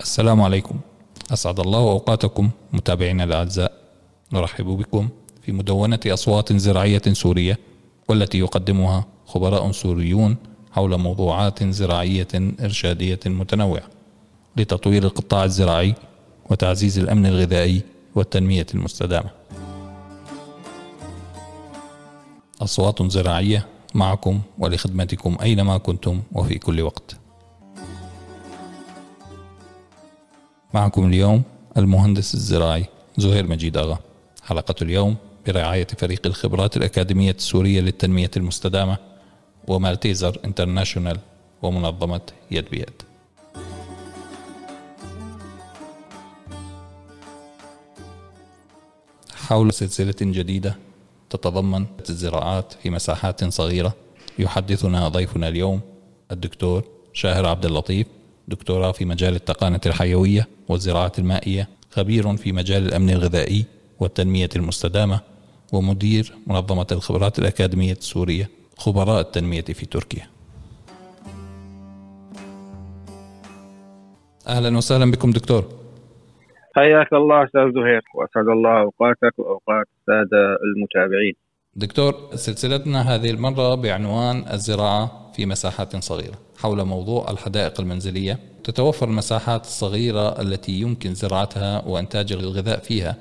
السلام عليكم. أسعد الله أوقاتكم متابعينا الأعزاء. نرحب بكم في مدونة أصوات زراعية سورية والتي يقدمها خبراء سوريون حول موضوعات زراعية إرشادية متنوعة لتطوير القطاع الزراعي وتعزيز الأمن الغذائي والتنمية المستدامة. أصوات زراعية معكم ولخدمتكم أينما كنتم وفي كل وقت. معكم اليوم المهندس الزراعي زهير مجيد أغا. حلقة اليوم برعاية فريق الخبرات الأكاديمية السورية للتنمية المستدامة ومالتيزر انترناشونال ومنظمة يد بيد. حول سلسلة جديدة تتضمن الزراعات في مساحات صغيرة يحدثنا ضيفنا اليوم الدكتور شاهر عبد اللطيف دكتوراه في مجال التقانة الحيوية والزراعة المائية خبير في مجال الأمن الغذائي والتنمية المستدامة ومدير منظمة الخبرات الأكاديمية السورية خبراء التنمية في تركيا. أهلا وسهلا بكم دكتور. حياك الله أستاذ زهير وأسعد الله أوقاتك وأوقات السادة المتابعين. دكتور سلسلتنا هذه المرة بعنوان الزراعة في مساحات صغيرة حول موضوع الحدائق المنزلية. تتوفر المساحات الصغيرة التي يمكن زراعتها وإنتاج الغذاء فيها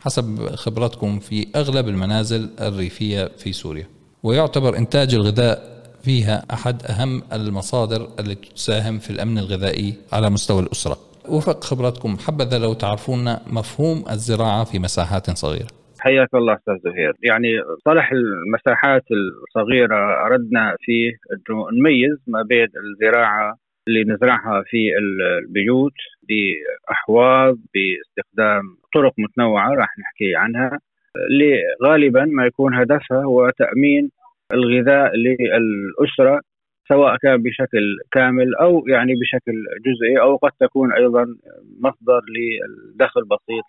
حسب خبرتكم في أغلب المنازل الريفية في سوريا. ويعتبر إنتاج الغذاء فيها أحد أهم المصادر التي تساهم في الأمن الغذائي على مستوى الأسرة. وفق خبرتكم حبذا لو تعرفون مفهوم الزراعة في مساحات صغيرة. حياك الله أستاذ زهير. يعني صالح المساحات الصغيرة أردنا فيه انه نميز ما بين الزراعة اللي نزرعها في البيوت بأحواض باستخدام طرق متنوعة راح نحكي عنها اللي غالبا ما يكون هدفها هو تأمين الغذاء للأسرة سواء كان بشكل كامل أو يعني بشكل جزئي أو قد تكون أيضا مصدر للدخل بسيط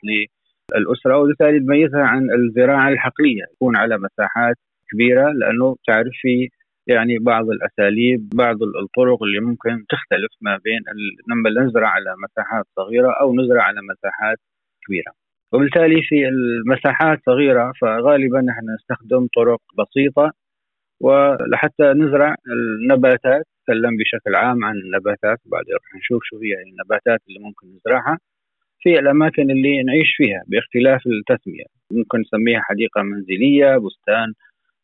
الأسرة وبالتالي تميزها عن الزراعة الحقلية تكون على مساحات كبيرة لأنه تعرف في يعني بعض الأساليب بعض الطرق اللي ممكن تختلف ما بين لما نزرع على مساحات صغيرة أو نزرع على مساحات كبيرة. وبالتالي في المساحات صغيرة فغالبا نحن نستخدم طرق بسيطة ولحتى نزرع النباتات نتكلم بشكل عام عن النباتات بعدين راح نشوف شو هي النباتات اللي ممكن نزرعها. في الأماكن اللي نعيش فيها باختلاف التسمية. ممكن نسميها حديقة منزلية بستان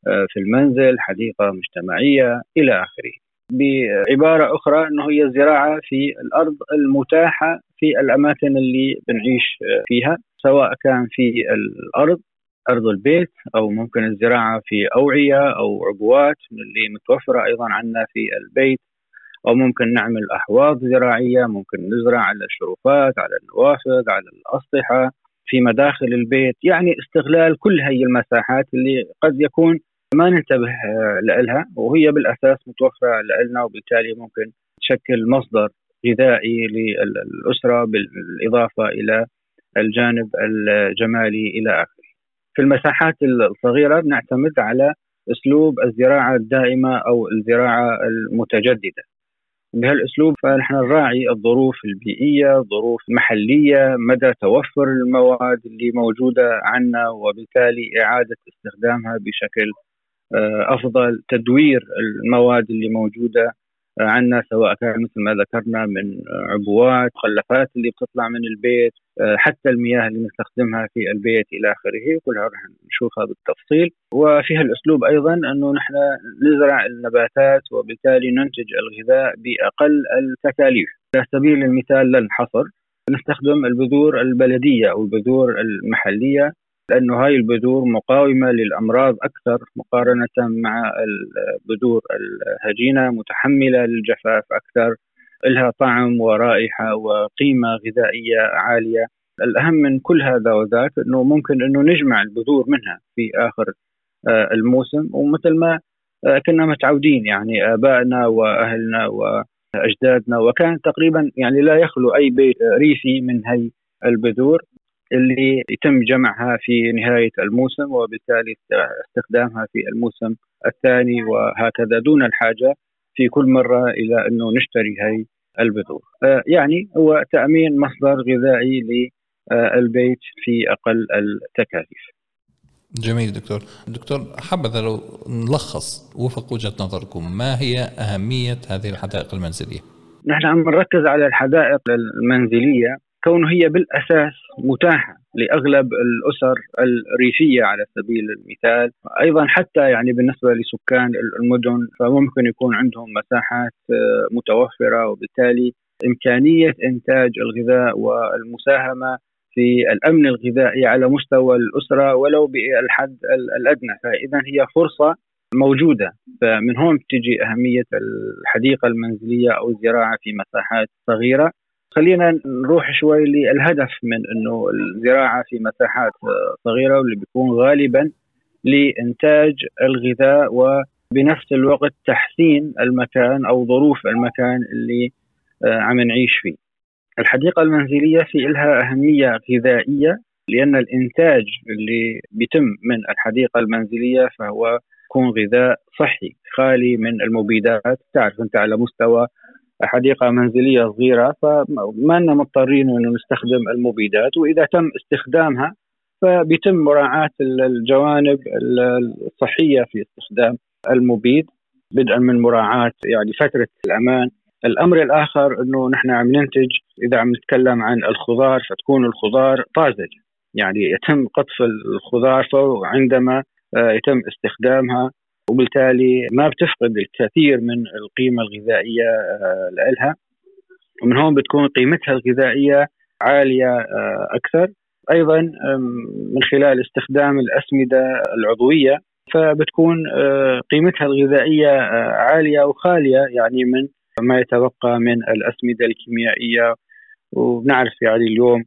آه، في المنزل حديقة مجتمعية إلى آخره. بعبارة أخرى أنه هي الزراعة في الأرض المتاحة في الأماكن اللي بنعيش آه، فيها سواء كان في الأرض أرض البيت أو ممكن الزراعة في أوعية أو عبوات اللي متوفرة أيضا عندنا في البيت. أو ممكن نعمل أحواض زراعية ممكن نزرع على الشرفات على النوافذ على الأسطحة في مداخل البيت يعني استغلال كل هي المساحات اللي قد يكون ما ننتبه لها وهي بالأساس متوفرة لنا وبالتالي ممكن تشكل مصدر غذائي للأسرة بالإضافة إلى الجانب الجمالي إلى آخره. في المساحات الصغيرة نعتمد على أسلوب الزراعة الدائمة أو الزراعة المتجددة بهالاسلوب فنحن نراعي الظروف البيئية، الظروف المحليه، مدى توفر المواد اللي موجودة عندنا وبالتالي إعادة استخدامها بشكل آه، أفضل، تدوير المواد اللي موجودة. عندنا سواء كان مثل ما ذكرنا من عبوات مخلفات اللي بتطلع من البيت آه، حتى المياه اللي نستخدمها في البيت إلى آخره كلها راح نشوفها بالتفصيل. وفيها الأسلوب أيضا أنه نحن نزرع النباتات وبالتالي ننتج الغذاء بأقل التكاليف. على سبيل المثال للحصر نستخدم البذور البلدية أو البذور المحلية. لأنه هاي البذور مقاومة للأمراض أكثر مقارنة مع البذور الهجينة متحملة للجفاف أكثر لها طعم ورائحة وقيمة غذائية عالية. الأهم من كل هذا وذاك إنه ممكن إنه نجمع البذور منها في آخر آه، الموسم. ومثل ما آه، كنا متعودين يعني آبائنا وأهلنا وأجدادنا وكان تقريبا يعني لا يخلو أي بيت ريفي من هي البذور. اللي يتم جمعها في نهاية الموسم وبالتالي استخدامها في الموسم الثاني وهكذا دون الحاجة في كل مرة إلى أنه نشتري هاي البذور. يعني هو تأمين مصدر غذائي للبيت في أقل التكاليف. جميل دكتور. دكتور حبذا لو نلخص وفق وجهة نظركم ما هي أهمية هذه الحدائق المنزلية؟ نحن عم نركز على الحدائق المنزلية كونه هي بالأساس متاحة لأغلب الأسر الريفية على سبيل المثال، أيضا حتى يعني بالنسبة لسكان المدن فممكن يكون عندهم مساحات آه، متوفرة وبالتالي إمكانية إنتاج الغذاء والمساهمة في الأمن الغذائي على مستوى الأسرة ولو بالحد الأدنى، فاذا هي فرصة موجودة. فمن هون تجي أهمية الحديقة المنزلية أو الزراعة في مساحات صغيرة. خلينا نروح شوي للهدف من إنه الزراعة في مساحات صغيرة واللي بيكون غالبا لإنتاج الغذاء وبنفس الوقت تحسين المكان أو ظروف المكان اللي آه، عم نعيش فيه. الحديقة المنزلية في لها أهمية غذائية لأن الإنتاج اللي بيتم من الحديقة المنزلية فهو يكون غذاء صحي خالي من المبيدات تعرف أنت على مستوى حديقة منزلية صغيرة فما لنا مضطرين انه نستخدم المبيدات وإذا تم استخدامها فبيتم مراعاة الجوانب الصحية في استخدام المبيد بدءا من مراعاة يعني فترة الأمان. الأمر الآخر إنه نحن عم ننتج إذا عم نتكلم عن الخضار فتكون الخضار طازج. يعني يتم قطف الخضار عندما آه، يتم استخدامها. وبالتالي ما بتفقد الكثير من القيمة الغذائية آه، لها ومن هون بتكون قيمتها الغذائية عالية آه، أكثر. أيضا من خلال استخدام الأسمدة العضوية فبتكون آه، قيمتها الغذائية عالية وخالية يعني من ما يتبقى من الأسمدة الكيميائية. وبنعرف يعني اليوم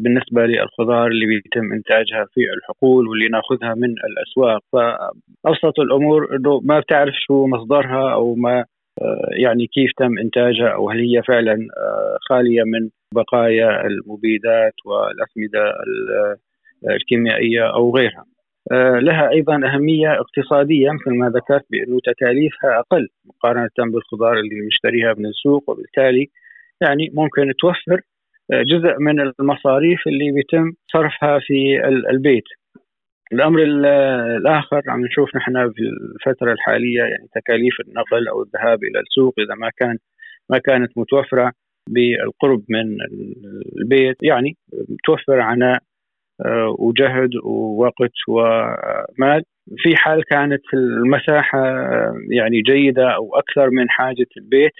بالنسبة للخضار اللي بيتم إنتاجها في الحقول واللي ناخذها من الأسواق. فأبسط الأمور أنه ما بتعرف شو مصدرها أو ما آه، يعني كيف تم إنتاجها أو هل هي فعلا آه، خالية من بقايا المبيدات والأسمدة آه، الكيميائية أو غيرها. لها أيضا أهمية اقتصادية مثل ما ذكرت بأنه تكاليفها أقل مقارنة بالخضار اللي نشتريها من السوق وبالتالي يعني ممكن توفر جزء من المصاريف اللي بيتم صرفها في البيت. الأمر الآخر عم نشوف نحن في الفترة الحالية يعني تكاليف النقل أو الذهاب إلى السوق إذا ما كان ما كانت متوفرة بالقرب من البيت يعني توفر عناء آه، وجهد ووقت ومال. في حال كانت المساحة آه، يعني جيدة أو أكثر من حاجة البيت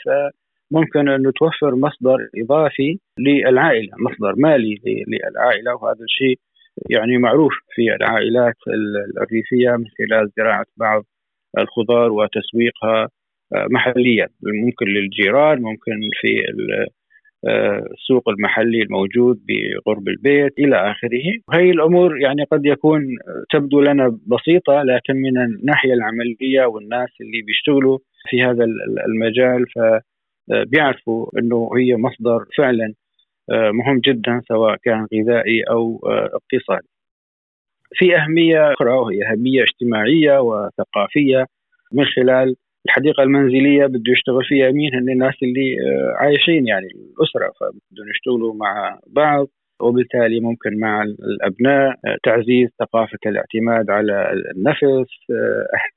ممكن أن توفر مصدر إضافي للعائلة مصدر مالي للعائلة وهذا الشيء يعني معروف في العائلات الريفية من خلال زراعة بعض الخضار وتسويقها آه، محليا. ممكن للجيران ممكن في آه، السوق المحلي الموجود بقرب البيت إلى آخره، وهي الأمور يعني قد يكون تبدو لنا بسيطة لكن من الناحية العملية والناس اللي بيشتغلوا في هذا المجال ف بيعرفوا إنه هي مصدر فعلا آه، مهم جدا سواء كان غذائي أو آه، اقتصادي. في أهمية أخرى وهي أهمية اجتماعية وثقافية من خلال الحديقة المنزلية بده يشتغل فيها مين هن الناس اللي آه، عايشين يعني الأسرة فبدهم يشتغلوا مع بعض وبالتالي ممكن مع الأبناء تعزيز ثقافة الاعتماد على النفس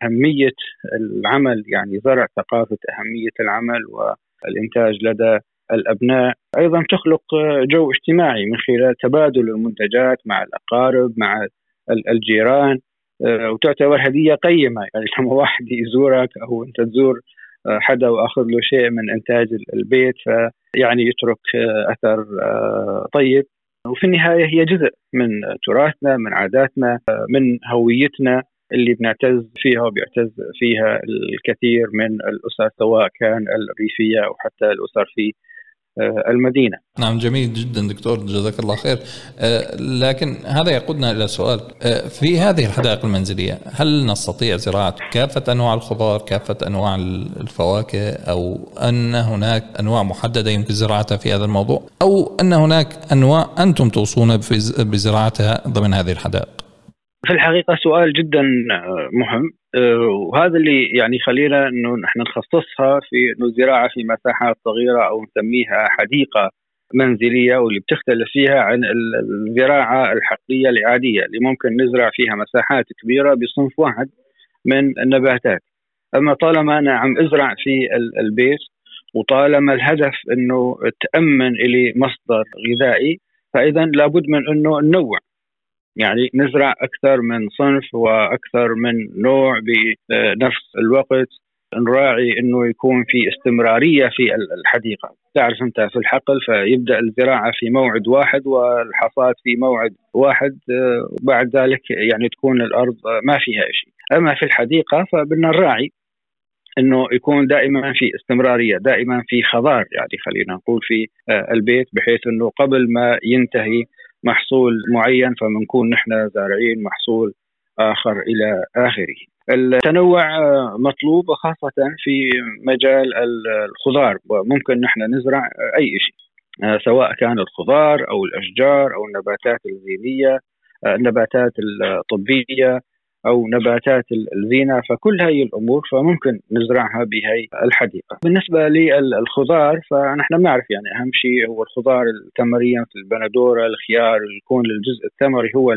أهمية العمل يعني زرع ثقافة أهمية العمل و الإنتاج لدى الأبناء. أيضا تخلق جو اجتماعي من خلال تبادل المنتجات مع الأقارب مع الجيران آه، وتعتبر هدية قيمة. يعني لما واحد يزورك أو أنت تزور آه، حدا وأخذ له شيء من إنتاج البيت فيعني يترك آه، أثر طيب. وفي النهاية هي جزء من تراثنا من عاداتنا من هويتنا. اللي بنعتز فيها وبيعتز فيها الكثير من الأسر سواء كان الريفية أو حتى الأسر في آه، المدينة. نعم جميل جدا دكتور جزاك الله خير آه، لكن هذا يقودنا إلى سؤال آه، في هذه الحدائق المنزلية هل نستطيع زراعة كافة أنواع الخضار كافة أنواع الفواكه أو أن هناك أنواع محددة يمكن زراعتها في هذا الموضوع أو أن هناك أنواع أنتم توصون بزراعتها ضمن هذه الحدائق؟ في الحقيقة سؤال جدا مهم وهذا اللي يعني خلينا إنه نحن نخصصها في إنه الزراعة في مساحات صغيرة أو نسميها حديقة منزلية واللي بتختلف فيها عن الزراعة الحقليه العادية اللي ممكن نزرع فيها مساحات كبيرة بصنف واحد من النباتات. أما طالما أنا عم أزرع في البيت وطالما الهدف إنه تأمن لي مصدر غذائي فاذا لابد من إنه ننوع يعني نزرع أكثر من صنف وأكثر من نوع بنفس الوقت نراعي إنه يكون في استمرارية في الحديقة، تعرف أنت في الحقل فيبدأ الزراعة في موعد واحد والحصاد في موعد واحد بعد ذلك يعني تكون الأرض ما فيها شيء، أما في الحديقة فبدنا نراعي إنه يكون دائما في استمرارية، دائما في خضار. يعني خلينا نقول في البيت بحيث إنه قبل ما ينتهي محصول معين فبنكون نحن زارعين محصول آخر إلى آخره. التنوع مطلوب خاصة في مجال الخضار وممكن نحن نزرع أي شيء سواء كان الخضار أو الأشجار أو النباتات الزينيه النباتات الطبية أو نباتات الزينة فكل هذه الأمور فممكن نزرعها بهي الحديقة. بالنسبة للخضار فنحن بنعرف يعني أهم شيء هو الخضار الثمريه مثل البندورة، الخيار، يكون الجزء الثمري هو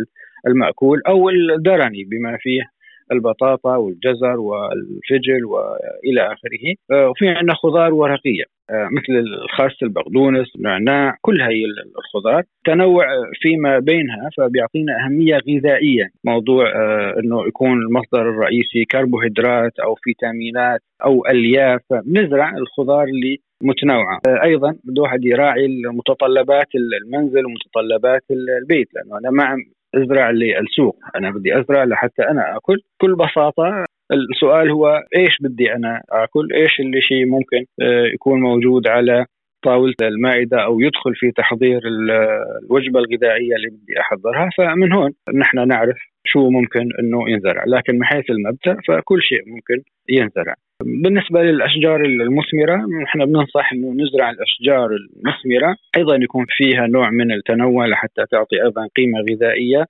المأكول أو الدرني بما فيه البطاطا والجزر والفجل وإلى آخره. آه، وفي عندنا خضار ورقية آه، مثل الخس البقدونس النعناع كل هي الخضار. تنوع فيما بينها فبيعطينا أهمية غذائية. موضوع آه، إنه يكون المصدر الرئيسي كربوهيدرات أو فيتامينات أو ألياف. بنزرع الخضار اللي متنوعة. أيضا بده واحد يراعي متطلبات المنزل ومتطلبات البيت لأنه أنا ما أزرع للسوق أنا بدي أزرع لحتى أنا آكل. بكل بساطة السؤال هو إيش بدي أنا آكل؟ إيش اللي شيء ممكن آه، يكون موجود على طاولة المائدة أو يدخل في تحضير الوجبة الغذائية اللي بدي أحضرها؟ فمن هون نحن نعرف شو ممكن أنه ينزرع. لكن من حيث المبدأ فكل شيء ممكن ينزرع. بالنسبة للأشجار المثمرة نحن بننصح أنه نزرع الأشجار المثمرة. أيضا يكون فيها نوع من التنوع لحتى تعطي أيضا قيمة غذائية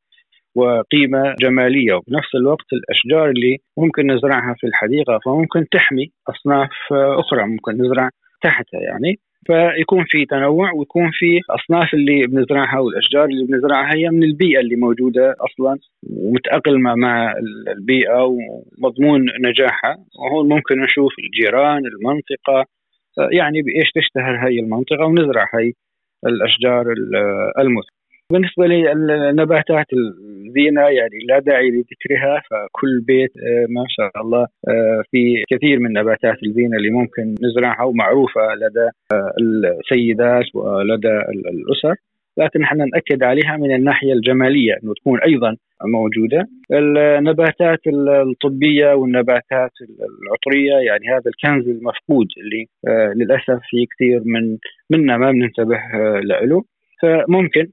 وقيمة جمالية. وبنفس الوقت الأشجار اللي ممكن نزرعها في الحديقة فممكن تحمي أصناف أخرى ممكن نزرع تحتها يعني. فيكون في تنوع ويكون في أصناف اللي بنزرعها والأشجار اللي بنزرعها هي من البيئة اللي موجودة أصلا ومتأقلمة مع البيئة ومضمون نجاحها. وهون ممكن نشوف الجيران المنطقة يعني بإيش تشتهر هي المنطقة ونزرع هي الأشجار المثمره بالنسبة للنباتات الزينة يعني لا داعي لذكرها فكل بيت آه، ما شاء الله آه، في كثير من نباتات الزينة اللي ممكن نزرعها ومعروفة لدى آه، السيدات ولدى الأسر. لكن نحن نأكد عليها من الناحية الجمالية أنه تكون أيضا موجودة. النباتات الطبية والنباتات العطرية يعني هذا الكنز المفقود اللي للأسف في كثير من منا ما بننتبه له فممكن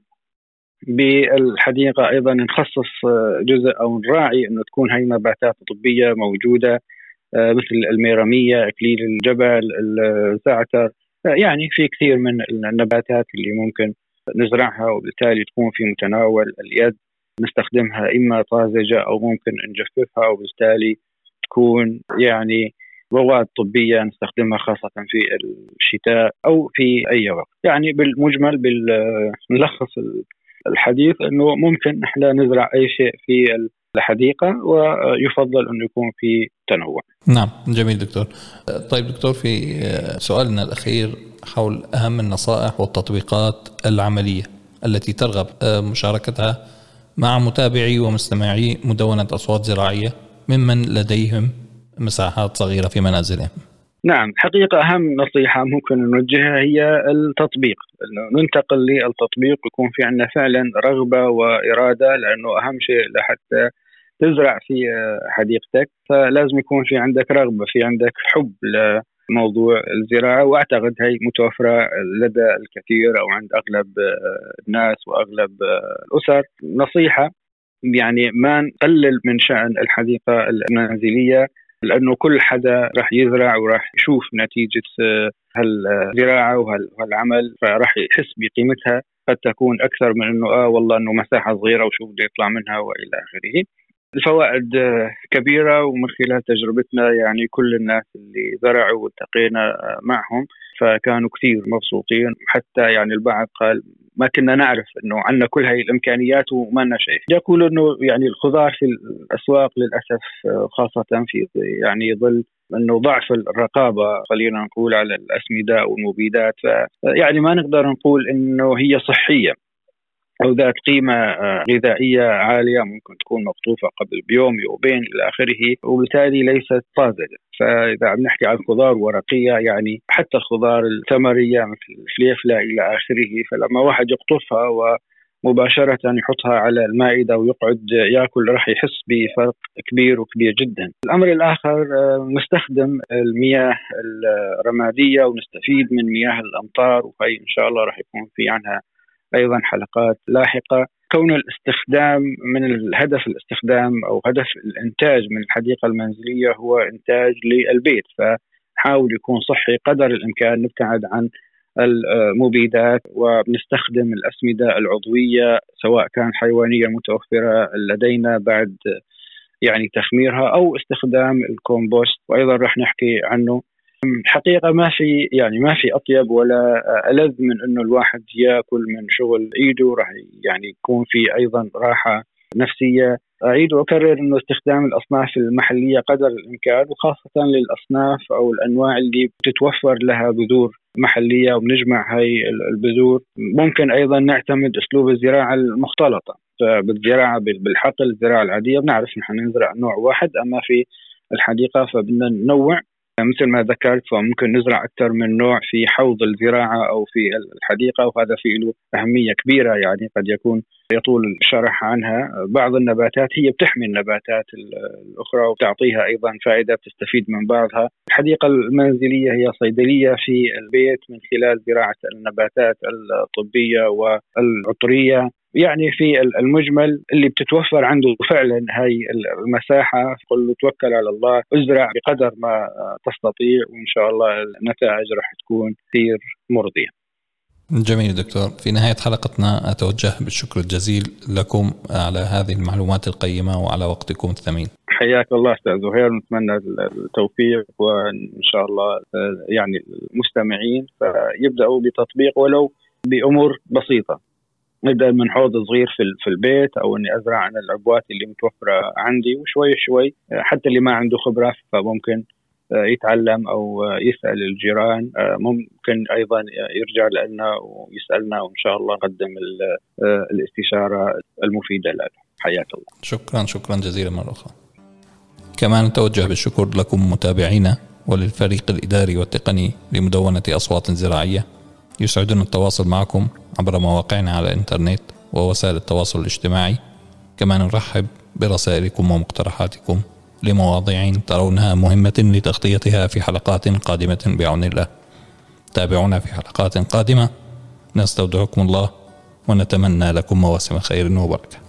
بالحديقة أيضا نخصص آه، جزء أو نراعي انه تكون هاي نباتات طبيه موجودة آه، مثل الميرميه، اكليل الجبل، الزعتر آه، يعني في كثير من النباتات اللي ممكن نزرعها وبالتالي تكون في متناول اليد. نستخدمها إما طازجة أو ممكن نجففها وبالتالي تكون يعني مواد طبية نستخدمها خاصة في الشتاء أو في أي وقت، يعني بالمجمل بنلخص الحديث إنه ممكن إحنا نزرع أي شيء في الحديقة ويفضل انه يكون في تنوع. نعم جميل دكتور. طيب دكتور في سؤالنا الأخير حول أهم النصائح والتطبيقات العملية التي ترغب مشاركتها مع متابعي ومستمعي مدونة أصوات زراعية ممن لديهم مساحات صغيرة في منازلهم. نعم حقيقة أهم نصيحة ممكن نوجهها هي التطبيق. ننتقل للتطبيق يكون في عندنا فعلا رغبة وإرادة لأنه أهم شيء لحتى تزرع في حديقتك. فلازم يكون في عندك رغبة في عندك حب لموضوع الزراعة. وأعتقد هي متوفرة لدى الكثير أو عند أغلب الناس وأغلب الأسر. نصيحة يعني ما نقلل من شأن الحديقة المنزلية. لأنه كل حدا راح يزرع وراح يشوف نتيجة هالزراعة وهالعمل فراح يحس بقيمتها قد تكون أكثر من إنه آه والله إنه مساحة صغيرة وشو بده يطلع منها وإلى آخره. الفوائد كبيرة ومن خلال تجربتنا يعني كل الناس اللي زرعوا والتقينا معهم فكانوا كثير مبسوطين. حتى يعني البعض قال ما كنا نعرف إنه عندنا كل هاي الإمكانيات وما لنا شيء. يقول إنه يعني الخضار في الأسواق للأسف خاصة في يعني ظل إنه ضعف الرقابة خلينا نقول على الأسمدة والمبيدات. يعني ما نقدر نقول إنه هي صحية. أو ذات قيمة آه، غذائية عالية ممكن تكون مقطوفه قبل بيوم يومين إلى آخره وبالتالي ليست طازجه فإذا عم نحكي عن خضار ورقية يعني حتى الخضار الثمرية مثل الفليفلة إلى آخره فلما واحد يقطفها و مباشرة يحطها على المائدة ويقعد يأكل راح يحس بفرق كبير وكبير جدا. الأمر الآخر آه، نستخدم المياه الرمادية ونستفيد من مياه الأمطار وهي إن شاء الله راح يكون في عنها أيضا حلقات لاحقة. كون الاستخدام من الهدف الاستخدام أو هدف الإنتاج من الحديقة المنزلية هو إنتاج للبيت فحاول يكون صحي قدر الإمكان. نبتعد عن المبيدات وبنستخدم الأسمدة العضوية سواء كان حيوانية متوفرة لدينا بعد يعني تخميرها أو استخدام الكومبوست. وأيضا راح نحكي عنه حقيقة ما في يعني ما في أطيب ولا ألذ من إنه الواحد يأكل من شغل إيده راح يعني يكون في أيضا راحة نفسية. أعيد وأكرر إنه استخدام الأصناف المحلية قدر الإمكان وخاصة للأصناف أو الأنواع اللي بتتوفر لها بذور محلية وبنجمع هاي البذور. ممكن أيضا نعتمد أسلوب الزراعة المختلطة. بالزراعه بالحقل الزراعة العادية بنعرف نحن نزرع نوع واحد أما في الحديقة فبدنا ننوع. مثل ما ذكرت فممكن نزرع أكثر من نوع في حوض الزراعة أو في الحديقة وهذا في له أهمية كبيرة يعني قد يكون يطول الشرح عنها. بعض النباتات هي بتحمي النباتات الأخرى وتعطيها أيضا فائدة بتستفيد من بعضها. الحديقة المنزلية هي صيدلية في البيت من خلال زراعة النباتات الطبية والعطرية يعني في المجمل اللي بتتوفر عنده فعلا هاي المساحة قل له توكل على الله أزرع بقدر ما تستطيع وإن شاء الله النتائج راح تكون كثير مرضية. جميل دكتور. في نهاية حلقتنا أتوجه بالشكر الجزيل لكم على هذه المعلومات القيمة وعلى وقتكم الثمين. حياك الله أستاذ زهير نتمنى التوفيق وإن شاء الله يعني المستمعين فيبدأوا بتطبيق ولو بأمور بسيطة. من حوض صغير في في البيت أو إني أزرع أنا العبوات اللي متوفرة عندي وشوي شوي حتى اللي ما عنده خبرة فممكن آه، يتعلم أو آه، يسأل الجيران آه، ممكن أيضا يرجع لنا ويسألنا وإن شاء الله نقدم الاستشارة المفيدة له حياك الله. شكرا شكرا جزيلا مرة أخرى. كمان نتوجه بالشكر لكم متابعينا وللفريق الإداري والتقني لمدونة أصوات زراعية. يسعدنا التواصل معكم عبر مواقعنا على الإنترنت ووسائل التواصل الاجتماعي. كما نرحب برسائلكم ومقترحاتكم لمواضيع ترونها مهمة لتغطيتها في حلقات قادمة بعون الله. تابعونا في حلقات قادمة. نستودعكم الله ونتمنى لكم مواسم خير وبركة.